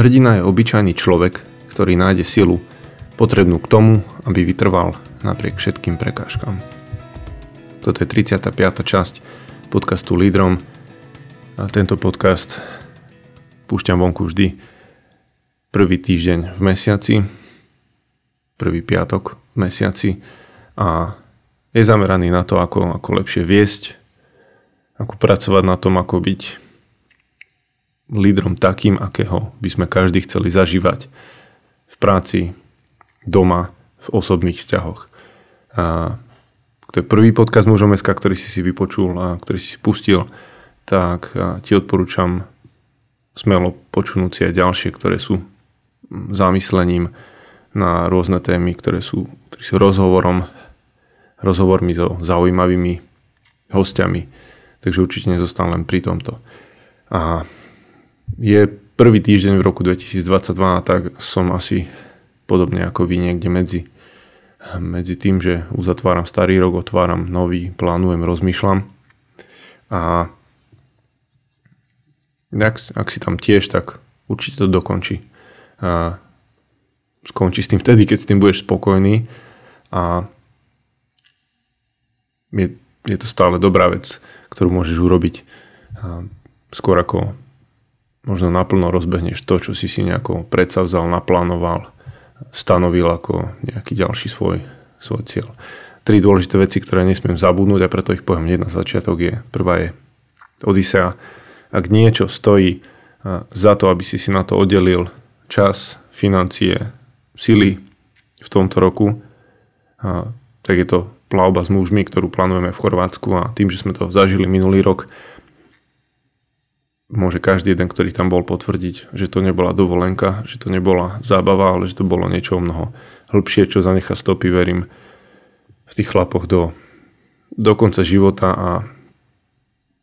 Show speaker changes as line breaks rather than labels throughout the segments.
Hrdina je obyčajný človek, ktorý nájde silu potrebnú k tomu, aby vytrval napriek všetkým prekážkam. Toto je 35. časť podcastu Lídrom a tento podcast púšťam vonku vždy prvý týždeň v mesiaci, prvý piatok v mesiaci a je zameraný na to, ako, ako lepšie viesť, ako pracovať na tom, ako byť lídrom takým, akého by sme každý chceli zažívať v práci, doma, v osobných vzťahoch. A to je prvý podcast mužom SK, ktorý si si vypočul a ktorý si si pustil, tak ti odporúčam smelo počunúť si aj ďalšie, ktoré sú zamyslením na rôzne témy, ktoré sú, ktoré sú rozhovorom, rozhovormi so zaujímavými hostiami. Takže určite nezostan len pri tomto. A je prvý týždeň v roku 2022, tak som asi podobne ako vy niekde medzi, medzi tým, že uzatváram starý rok, otváram nový, plánujem, rozmýšľam. A ak, ak si tam tiež, tak určite to dokončí. A skončí s tým vtedy, keď s tým budeš spokojný a je, je to stále dobrá vec, ktorú môžeš urobiť skôr ako možno naplno rozbehneš to, čo si si nejako predsavzal, naplánoval, stanovil ako nejaký ďalší svoj, svoj cieľ. Tri dôležité veci, ktoré nesmiem zabudnúť a preto ich poviem hneď na začiatok je, prvá je Odisea. Ak niečo stojí za to, aby si si na to oddelil čas, financie, sily v tomto roku, tak je to plavba s mužmi, ktorú plánujeme v Chorvátsku a tým, že sme to zažili minulý rok, môže každý jeden, ktorý tam bol potvrdiť, že to nebola dovolenka, že to nebola zábava, ale že to bolo niečo o mnoho hĺbšie, čo zanecha stopy, verím, v tých chlapoch do, do konca života a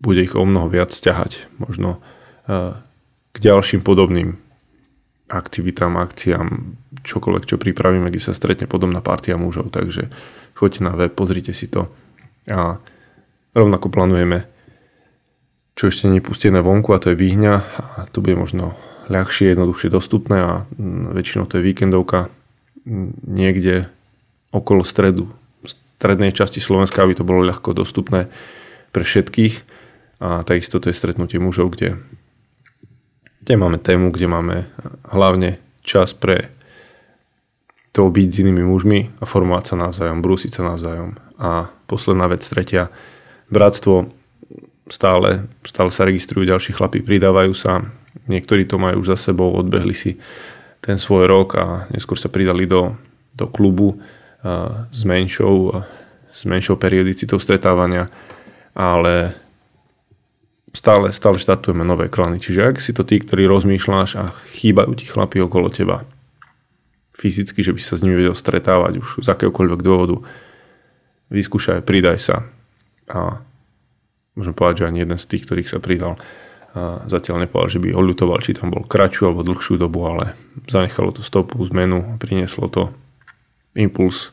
bude ich o mnoho viac ťahať možno uh, k ďalším podobným aktivitám, akciám, čokoľvek, čo pripravíme, kde sa stretne podobná partia mužov. Takže choďte na web, pozrite si to a rovnako plánujeme čo ešte nie je pustené vonku a to je výhňa a to bude možno ľahšie, jednoduchšie dostupné a mm, väčšinou to je víkendovka mm, niekde okolo stredu, strednej časti Slovenska, aby to bolo ľahko dostupné pre všetkých a takisto to je stretnutie mužov, kde, kde máme tému, kde máme hlavne čas pre to byť s inými mužmi a formovať sa navzájom, brúsiť sa navzájom. A posledná vec, tretia, bratstvo stále, stále sa registrujú ďalší chlapí, pridávajú sa, niektorí to majú už za sebou, odbehli si ten svoj rok a neskôr sa pridali do, do klubu s, menšou, s menšou periodicitou stretávania, ale stále, stále štartujeme nové klany. Čiže ak si to ty, ktorý rozmýšľaš a chýbajú ti chlapí okolo teba, fyzicky, že by sa s nimi vedel stretávať už z akéhokoľvek dôvodu, vyskúšaj, pridaj sa a môžem povedať, že ani jeden z tých, ktorých sa pridal, zatiaľ nepovedal, že by oľutoval, či tam bol kratšiu alebo dlhšiu dobu, ale zanechalo to stopu, zmenu, prinieslo to impuls,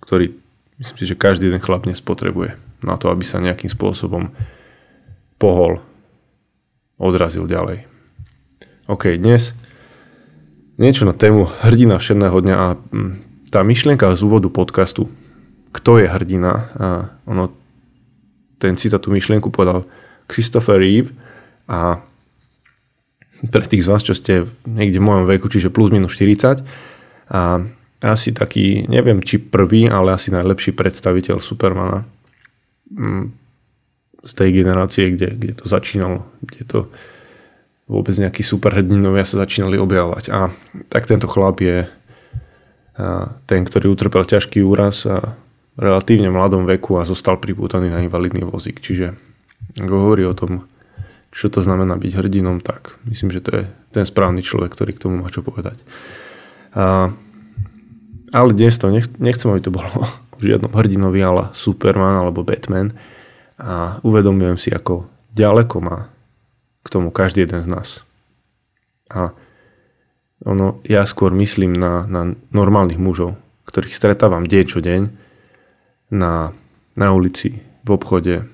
ktorý myslím si, že každý jeden chlap dnes potrebuje na to, aby sa nejakým spôsobom pohol, odrazil ďalej. OK, dnes niečo na tému hrdina všedného dňa a mm, tá myšlienka z úvodu podcastu, kto je hrdina, a ono ten citát, tú myšlienku povedal Christopher Reeve a pre tých z vás, čo ste niekde v mojom veku, čiže plus minus 40 a asi taký, neviem či prvý, ale asi najlepší predstaviteľ Supermana mm, z tej generácie, kde, kde to začínalo, kde to vôbec nejakí superhrdinovia sa začínali objavovať. A tak tento chlap je ten, ktorý utrpel ťažký úraz a relatívne mladom veku a zostal pripútaný na invalidný vozík. Čiže ak hovorí o tom, čo to znamená byť hrdinom, tak myslím, že to je ten správny človek, ktorý k tomu má čo povedať. A, ale dnes to nech, nechcem, aby to bolo o žiadnom hrdinovi, ale Superman alebo Batman. A uvedomujem si, ako ďaleko má k tomu každý jeden z nás. A ono, ja skôr myslím na, na normálnych mužov, ktorých stretávam deň čo deň na, na ulici, v obchode,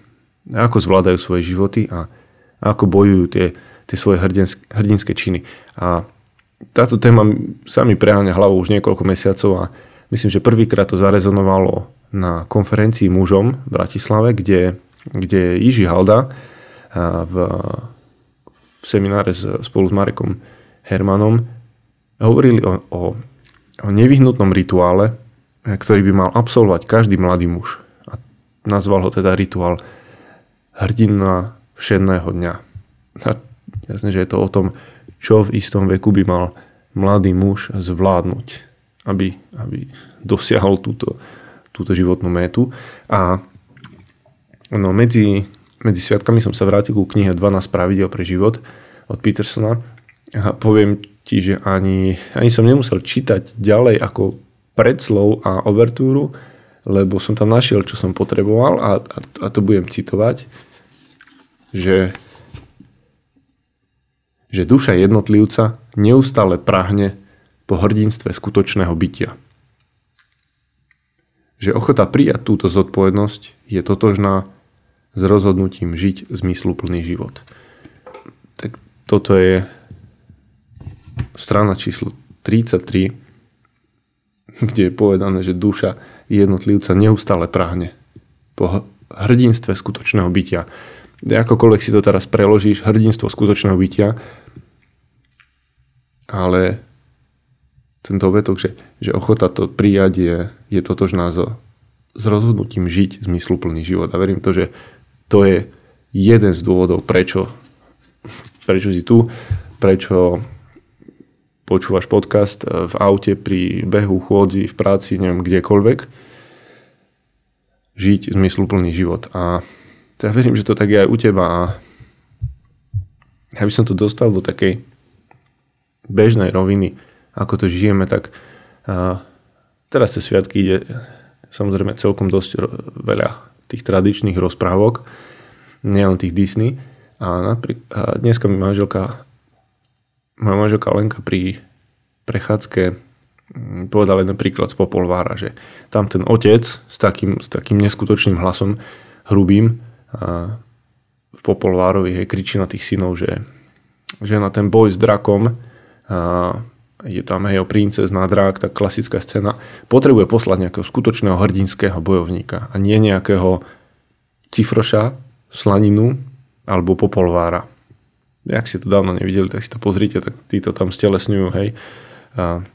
ako zvládajú svoje životy a ako bojujú tie, tie svoje hrdinské, hrdinské činy. A táto téma sa mi preháňa hlavou už niekoľko mesiacov a myslím, že prvýkrát to zarezonovalo na konferencii mužom v Bratislave, kde, kde Jiži Halda v, v semináre spolu s Marekom Hermanom hovorili o, o, o nevyhnutnom rituále, ktorý by mal absolvovať každý mladý muž. A nazval ho teda rituál hrdina všedného dňa. A jasne, že je to o tom, čo v istom veku by mal mladý muž zvládnuť, aby, aby dosiahol túto, túto životnú métu. A no, medzi, medzi sviatkami som sa vrátil ku knihe 12 pravidel pre život od Petersona a poviem ti, že ani, ani som nemusel čítať ďalej ako predslov a overtúru, lebo som tam našiel, čo som potreboval a, a, a to budem citovať, že že duša jednotlivca neustále prahne po hrdinstve skutočného bytia. Že ochota prijať túto zodpovednosť je totožná s rozhodnutím žiť zmysluplný život. Tak toto je strana číslo 33, kde je povedané, že duša jednotlivca neustále prahne po hrdinstve skutočného bytia akokoľvek si to teraz preložíš, hrdinstvo skutočného bytia, ale tento vetok, že, že ochota to prijať je, je totožná so, s rozhodnutím žiť zmysluplný život. A verím to, že to je jeden z dôvodov, prečo, prečo si tu, prečo počúvaš podcast v aute, pri behu, chôdzi, v práci, neviem, kdekoľvek. Žiť zmysluplný život. A ja verím, že to tak je aj u teba a ja by som to dostal do takej bežnej roviny, ako to žijeme, tak a, teraz cez sviatky ide samozrejme celkom dosť veľa tých tradičných rozprávok, nielen tých Disney. A, napríklad, a dneska mi manželka, moja manželka Lenka pri prechádzke mm, povedal jeden príklad z Popolvára, že tam ten otec s takým, s takým neskutočným hlasom hrubým v Popolvárovi hej, kričí na tých synov, že, že na ten boj s drakom a je tam hej, o princezná drak, tá klasická scéna, potrebuje poslať nejakého skutočného hrdinského bojovníka a nie nejakého cifroša, slaninu alebo popolvára. Jak ste to dávno nevideli, tak si to pozrite, tak títo tam stelesňujú, hej. A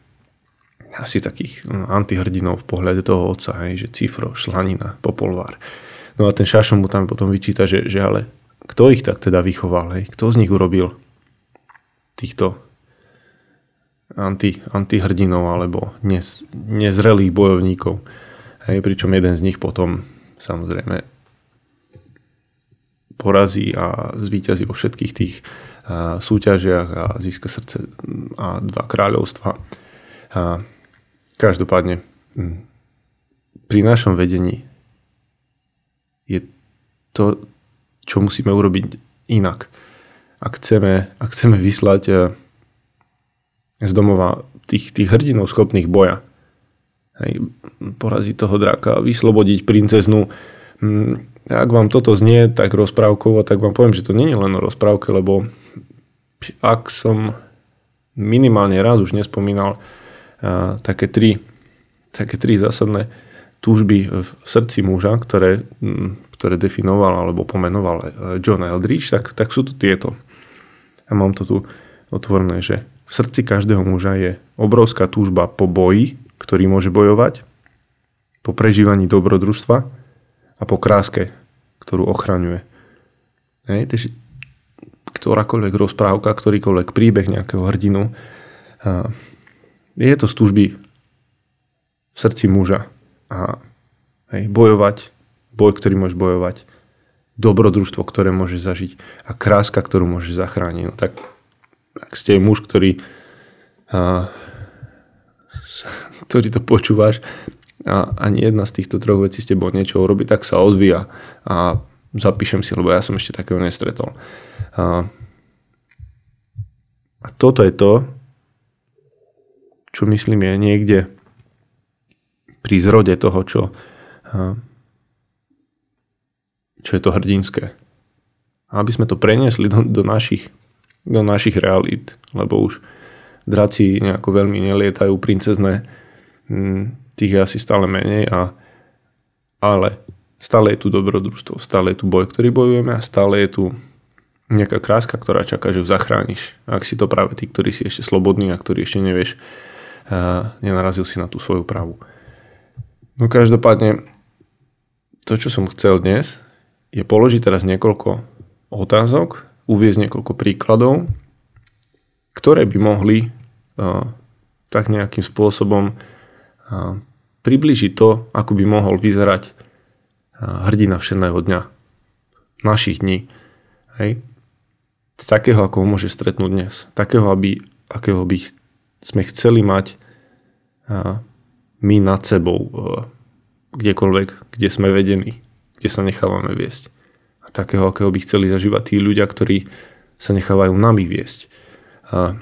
asi takých no, antihrdinov v pohľade toho otca, hej, že cifro, šlanina, popolvár. No a ten Šašo mu tam potom vyčíta, že, že ale kto ich tak teda vychoval, hej? Kto z nich urobil týchto anti, antihrdinov alebo nez, nezrelých bojovníkov. Hej, pričom jeden z nich potom samozrejme porazí a zvíťazí vo všetkých tých a, súťažiach a získa srdce a dva kráľovstva. A každopádne pri našom vedení je to, čo musíme urobiť inak. Ak chceme, ak chceme vyslať eh, z domova tých, tých hrdinov schopných boja, hej, poraziť toho draka, vyslobodiť princeznu, hm, ak vám toto znie tak rozprávkovo, tak vám poviem, že to nie je len o rozprávke, lebo ak som minimálne raz už nespomínal a, eh, také tri, také tri zásadné túžby v srdci muža, ktoré, mm, ktoré definoval alebo pomenoval eh, John Eldridge, tak, tak sú to tieto. A mám to tu otvorené, že v srdci každého muža je obrovská túžba po boji, ktorý môže bojovať, po prežívaní dobrodružstva a po kráske, ktorú ochraňuje. Hej, takže ktorákoľvek rozprávka, ktorýkoľvek príbeh nejakého hrdinu, je to z v srdci muža a hej, bojovať, boj, ktorý môžeš bojovať, dobrodružstvo, ktoré môžeš zažiť a kráska, ktorú môžeš zachrániť. No tak ak ste muž, ktorý a, ktorý to počúvaš a ani jedna z týchto troch vecí s tebou niečo urobí, tak sa odvíja a zapíšem si, lebo ja som ešte takého nestretol. A, a toto je to, čo myslím je niekde pri zrode toho, čo, čo je to hrdinské. A aby sme to preniesli do, do, našich, do našich realít, lebo už draci nejako veľmi nelietajú, princezné, tých je asi stále menej, a, ale stále je tu dobrodružstvo, stále je tu boj, ktorý bojujeme a stále je tu nejaká kráska, ktorá čaká, že ju zachrániš. Ak si to práve ty, ktorý si ešte slobodný a ktorý ešte nevieš, a nenarazil si na tú svoju pravu. No každopádne, to, čo som chcel dnes, je položiť teraz niekoľko otázok, uviezť niekoľko príkladov, ktoré by mohli uh, tak nejakým spôsobom približiť to, ako by mohol vyzerať hrdina všedného dňa, našich dní. Hej? Takého, ako ho môže stretnúť dnes. Takého, aby, akého by sme chceli mať my nad sebou uh, kdekoľvek, kde sme vedení, kde sa nechávame viesť. A takého, akého by chceli zažívať tí ľudia, ktorí sa nechávajú nami viesť. A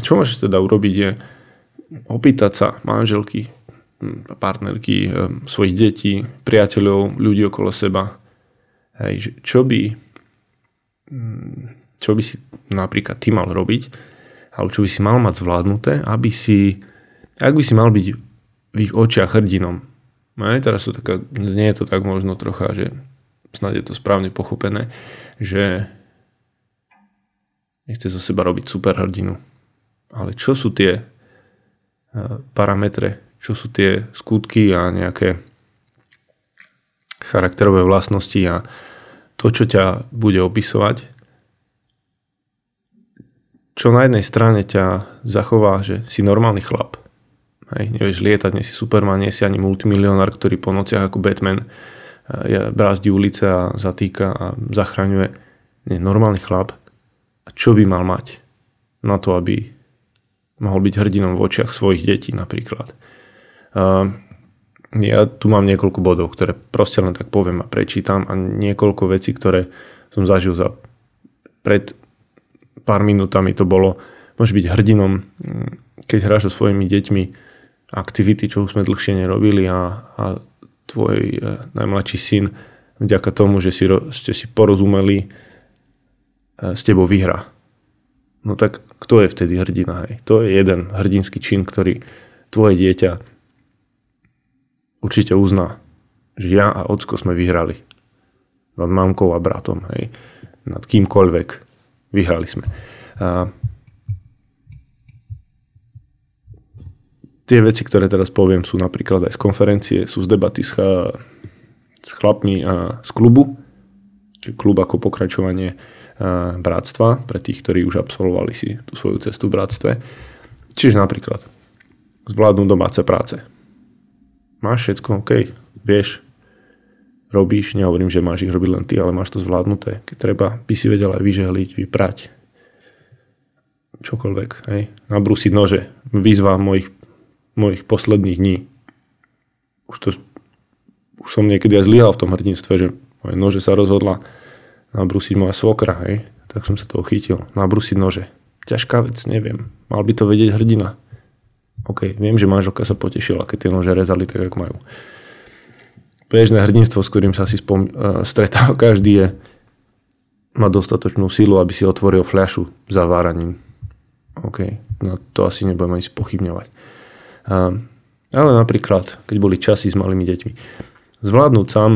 čo môžeš teda urobiť je opýtať sa manželky, hm, partnerky, hm, svojich detí, priateľov, ľudí okolo seba, hej, čo by hm, čo by si napríklad ty mal robiť, alebo čo by si mal mať zvládnuté, aby si, ak by si mal byť v ich očiach hrdinom. Aj teraz sú taká, znie to tak možno trocha, že snad je to správne pochopené, že nechce zo seba robiť super hrdinu. Ale čo sú tie parametre, čo sú tie skutky a nejaké charakterové vlastnosti a to, čo ťa bude opisovať, čo na jednej strane ťa zachová, že si normálny chlap. Hej, nevieš lietať, nie si Superman, nie si ani multimilionár, ktorý po nociach ako Batman e, brázdi ulice a zatýka a zachraňuje. Nie, normálny chlap a čo by mal mať na to, aby mohol byť hrdinom v očiach svojich detí napríklad. Ja tu mám niekoľko bodov, ktoré proste len tak poviem a prečítam a niekoľko vecí, ktoré som zažil za pred pár minútami to bolo, môže byť hrdinom, keď hráš so svojimi deťmi aktivity, čo už sme dlhšie nerobili a, a tvoj e, najmladší syn vďaka tomu, že si, ste si porozumeli, s tebou vyhrá. No tak kto je vtedy hrdina? Hej? To je jeden hrdinský čin, ktorý tvoje dieťa určite uzná, že ja a ocko sme vyhrali. Nad mamkou a bratom. Hej? Nad kýmkoľvek. Vyhrali sme. A tie veci, ktoré teraz poviem, sú napríklad aj z konferencie, sú z debaty s, s chlapmi a z klubu, čiže klub ako pokračovanie bratstva, pre tých, ktorí už absolvovali si tú svoju cestu v bratstve. Čiže napríklad zvládnu domáce práce. Máš všetko, OK, vieš, robíš, nehovorím, že máš ich robiť len ty, ale máš to zvládnuté. Keď treba, by si vedel aj vyžehliť, vyprať, čokoľvek, hej. Nabrúsiť nože, výzva mojich, mojich posledných dní. Už to, už som niekedy aj zlyhal v tom hrdinstve, že moje nože sa rozhodla nabrúsiť moja svokra, hej, tak som sa toho chytil. Nabrúsiť nože. Ťažká vec, neviem. Mal by to vedieť hrdina. OK, viem, že manželka sa potešila, keď tie nože rezali tak, ako majú. Bežné hrdinstvo, s ktorým sa si spom- uh, stretáva každý je má dostatočnú silu, aby si otvoril fľašu zaváraním. OK, no to asi nebudeme ísť pochybňovať. Uh, ale napríklad, keď boli časy s malými deťmi, zvládnuť sám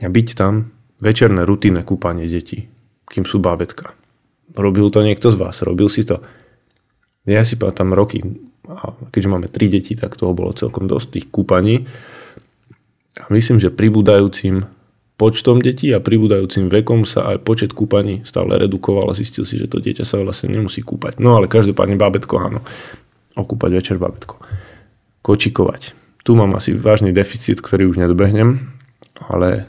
a byť tam večerné rutinné kúpanie detí, kým sú bábetka. Robil to niekto z vás? Robil si to? Ja si pamätám roky, a keďže máme tri deti, tak toho bolo celkom dosť tých kúpaní. A myslím, že pribúdajúcim počtom detí a pribúdajúcim vekom sa aj počet kúpaní stále redukoval a zistil si, že to dieťa sa vlastne nemusí kúpať. No ale každopádne bábetko áno. Okúpať večer bábetko. Kočikovať. Tu mám asi vážny deficit, ktorý už nedobehnem, ale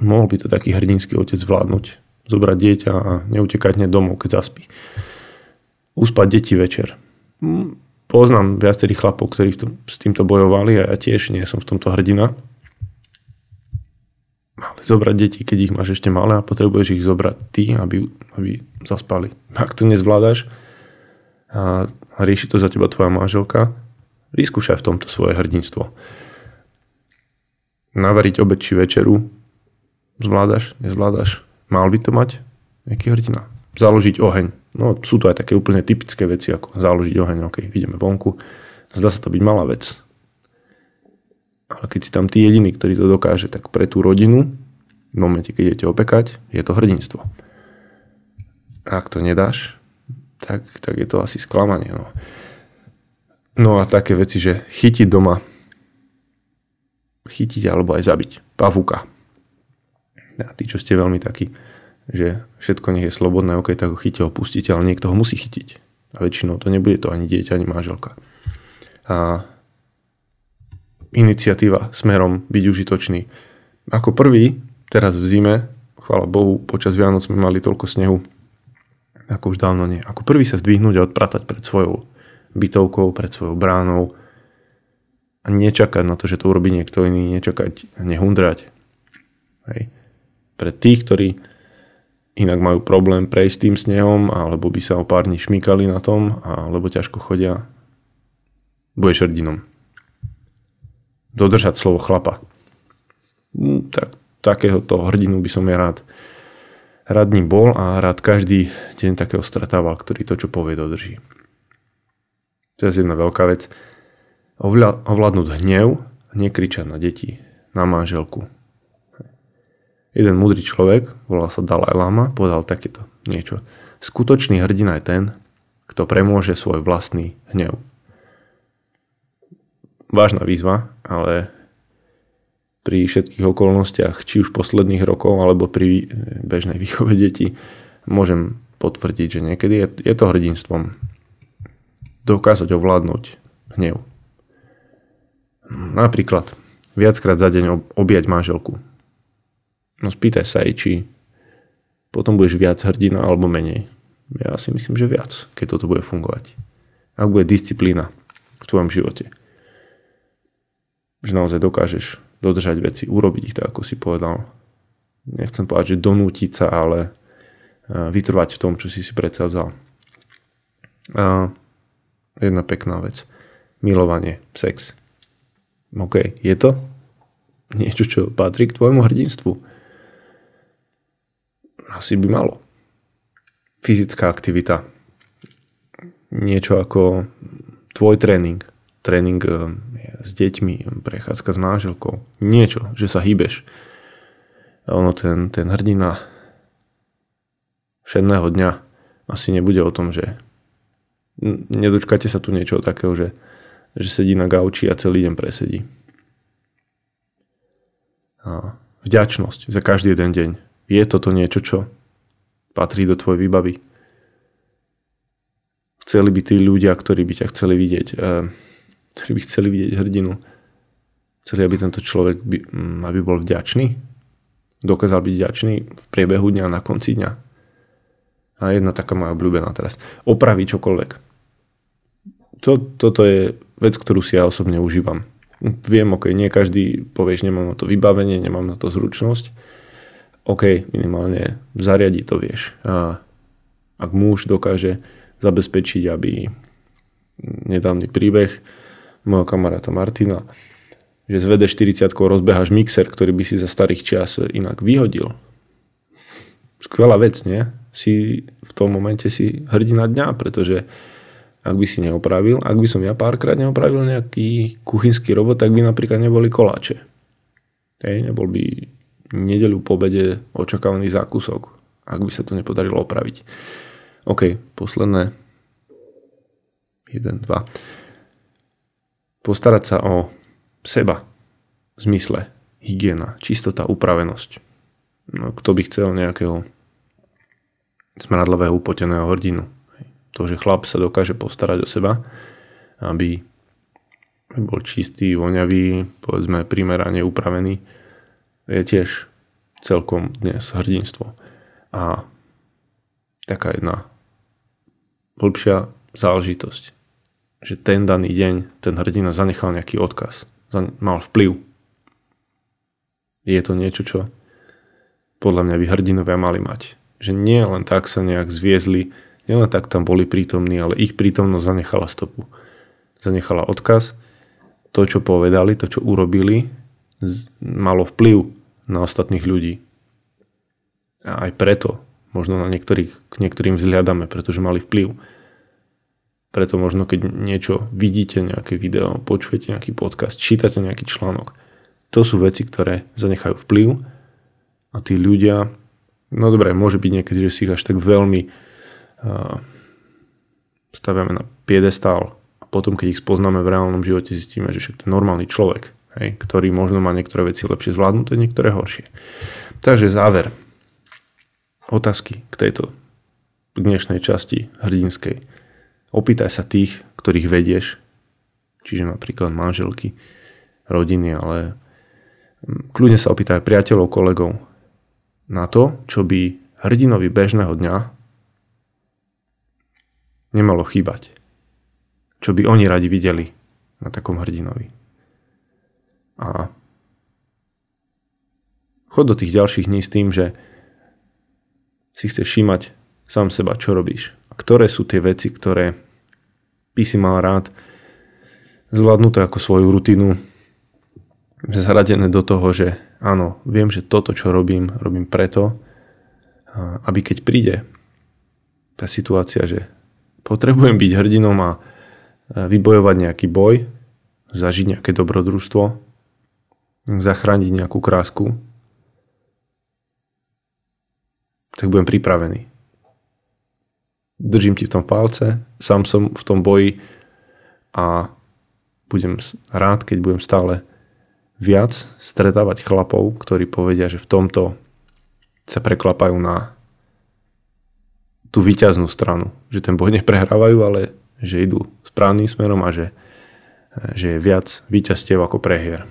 mohol by to taký hrdinský otec zvládnuť. Zobrať dieťa a neutekať hneď domov, keď zaspí. Uspať deti večer. Hm, poznám viacerých chlapov, ktorí tom, s týmto bojovali a ja tiež nie som v tomto hrdina. Ale zobrať deti, keď ich máš ešte malé a potrebuješ ich zobrať ty, aby, aby zaspali. Ak to nezvládaš a, a rieši to za teba tvoja manželka, vyskúšaj v tomto svoje hrdinstvo. Navariť obed či večeru, Zvládaš? Nezvládaš? Mal by to mať? Nejaký hrdina? založiť oheň. No sú to aj také úplne typické veci, ako založiť oheň, ok, ideme vonku. Zdá sa to byť malá vec. Ale keď si tam ty jediný, ktorý to dokáže, tak pre tú rodinu, v momente, keď idete opekať, je to hrdinstvo. A ak to nedáš, tak, tak je to asi sklamanie. No. no a také veci, že chytiť doma, chytiť alebo aj zabiť. Pavúka. A tí, čo ste veľmi takí, že všetko nech je slobodné, ok, tak ho chytíte, ho pustíte, ale niekto ho musí chytiť. A väčšinou to nebude to ani dieťa, ani manželka. A iniciatíva smerom byť užitočný. Ako prvý, teraz v zime, chvála Bohu, počas Vianoc sme mali toľko snehu, ako už dávno nie. Ako prvý sa zdvihnúť a odpratať pred svojou bytovkou, pred svojou bránou a nečakať na to, že to urobí niekto iný, nečakať, nehundrať. Hej. Pre tých, ktorí inak majú problém prejsť tým snehom, alebo by sa o pár dní šmykali na tom, alebo ťažko chodia, budeš hrdinom. Dodržať slovo chlapa. Hm, tak, takéhoto hrdinu by som ja rád rád ním bol a rád každý deň takého stretával, ktorý to, čo povie, dodrží. Je jedna veľká vec. Ovládnuť hnev, nekričať na deti, na manželku. Jeden múdry človek, volal sa Dalai Lama, povedal takéto niečo. Skutočný hrdina je ten, kto premôže svoj vlastný hnev. Vážna výzva, ale pri všetkých okolnostiach, či už posledných rokov, alebo pri bežnej výchove detí, môžem potvrdiť, že niekedy je, je to hrdinstvom dokázať ovládnuť hnev. Napríklad viackrát za deň objať manželku. No spýtaj sa jej, či potom budeš viac hrdina alebo menej. Ja si myslím, že viac, keď toto bude fungovať. Ak bude disciplína v tvojom živote. Že naozaj dokážeš dodržať veci, urobiť ich tak, ako si povedal. Nechcem povedať, že donútiť sa, ale e, vytrvať v tom, čo si si predsa vzal. A jedna pekná vec. Milovanie, sex. OK, je to niečo, čo patrí k tvojmu hrdinstvu? Asi by malo. Fyzická aktivita. Niečo ako tvoj tréning. Tréning e, s deťmi, prechádzka s manželkou, niečo, že sa hýbeš. Ono ten, ten hrdina všetného dňa asi nebude o tom, že nedočkáte sa tu niečo takého, že, že sedí na gauči a celý deň presedí. A vďačnosť za každý jeden deň. Je toto niečo, čo patrí do tvojej výbavy? Chceli by tí ľudia, ktorí by ťa chceli vidieť, eh, ktorí by chceli vidieť hrdinu. Chceli, aby tento človek by, mm, aby bol vďačný. Dokázal byť vďačný v priebehu dňa, na konci dňa. A jedna taká moja obľúbená teraz. Opraviť čokoľvek. To, toto je vec, ktorú si ja osobne užívam. Viem, ok, nie každý povieš, nemám na to vybavenie, nemám na to zručnosť. OK, minimálne zariadiť to vieš. A ak muž dokáže zabezpečiť, aby nedávny príbeh, môjho kamaráta Martina, že z VD40 rozbeháš mixer, ktorý by si za starých čias inak vyhodil. Skvelá vec, nie? Si v tom momente si hrdina dňa, pretože ak by si neopravil, ak by som ja párkrát neopravil nejaký kuchynský robot, tak by napríklad neboli koláče. Hej, nebol by nedeľu po obede očakávaný zákusok, ak by sa to nepodarilo opraviť. OK, posledné 1, 2 postarať sa o seba v zmysle hygiena, čistota, upravenosť. No, kto by chcel nejakého smradlavého upoteného hrdinu. To, že chlap sa dokáže postarať o seba, aby bol čistý, voňavý, povedzme primerane upravený, je tiež celkom dnes hrdinstvo. A taká jedna hĺbšia záležitosť že ten daný deň ten hrdina zanechal nejaký odkaz, mal vplyv. Je to niečo, čo podľa mňa by hrdinovia mali mať. Že nie len tak sa nejak zviezli, len tak tam boli prítomní, ale ich prítomnosť zanechala stopu. Zanechala odkaz. To, čo povedali, to, čo urobili, malo vplyv na ostatných ľudí. A aj preto Možno na niektorých, k niektorým vzhľadáme, pretože mali vplyv. Preto možno, keď niečo vidíte, nejaké video, počujete nejaký podcast, čítate nejaký článok, to sú veci, ktoré zanechajú vplyv a tí ľudia, no dobre, môže byť niekedy, že si ich až tak veľmi uh, staviame na piedestál a potom, keď ich spoznáme v reálnom živote, zistíme, že však to je normálny človek, hej, ktorý možno má niektoré veci lepšie zvládnuté, niektoré horšie. Takže záver. Otázky k tejto dnešnej časti hrdinskej. Opýtaj sa tých, ktorých vedieš, čiže napríklad manželky, rodiny, ale kľudne sa opýtaj priateľov, kolegov na to, čo by hrdinovi bežného dňa nemalo chýbať. Čo by oni radi videli na takom hrdinovi. A chod do tých ďalších dní s tým, že si chceš všímať sám seba, čo robíš. Ktoré sú tie veci, ktoré by si mal rád zvládnuté ako svoju rutinu, zaradené do toho, že áno, viem, že toto, čo robím, robím preto, aby keď príde tá situácia, že potrebujem byť hrdinom a vybojovať nejaký boj, zažiť nejaké dobrodružstvo, zachrániť nejakú krásku, tak budem pripravený držím ti v tom palce, sám som v tom boji a budem rád, keď budem stále viac stretávať chlapov, ktorí povedia, že v tomto sa preklapajú na tú výťaznú stranu. Že ten boj neprehrávajú, ale že idú správnym smerom a že, že je viac výťazstiev ako prehier.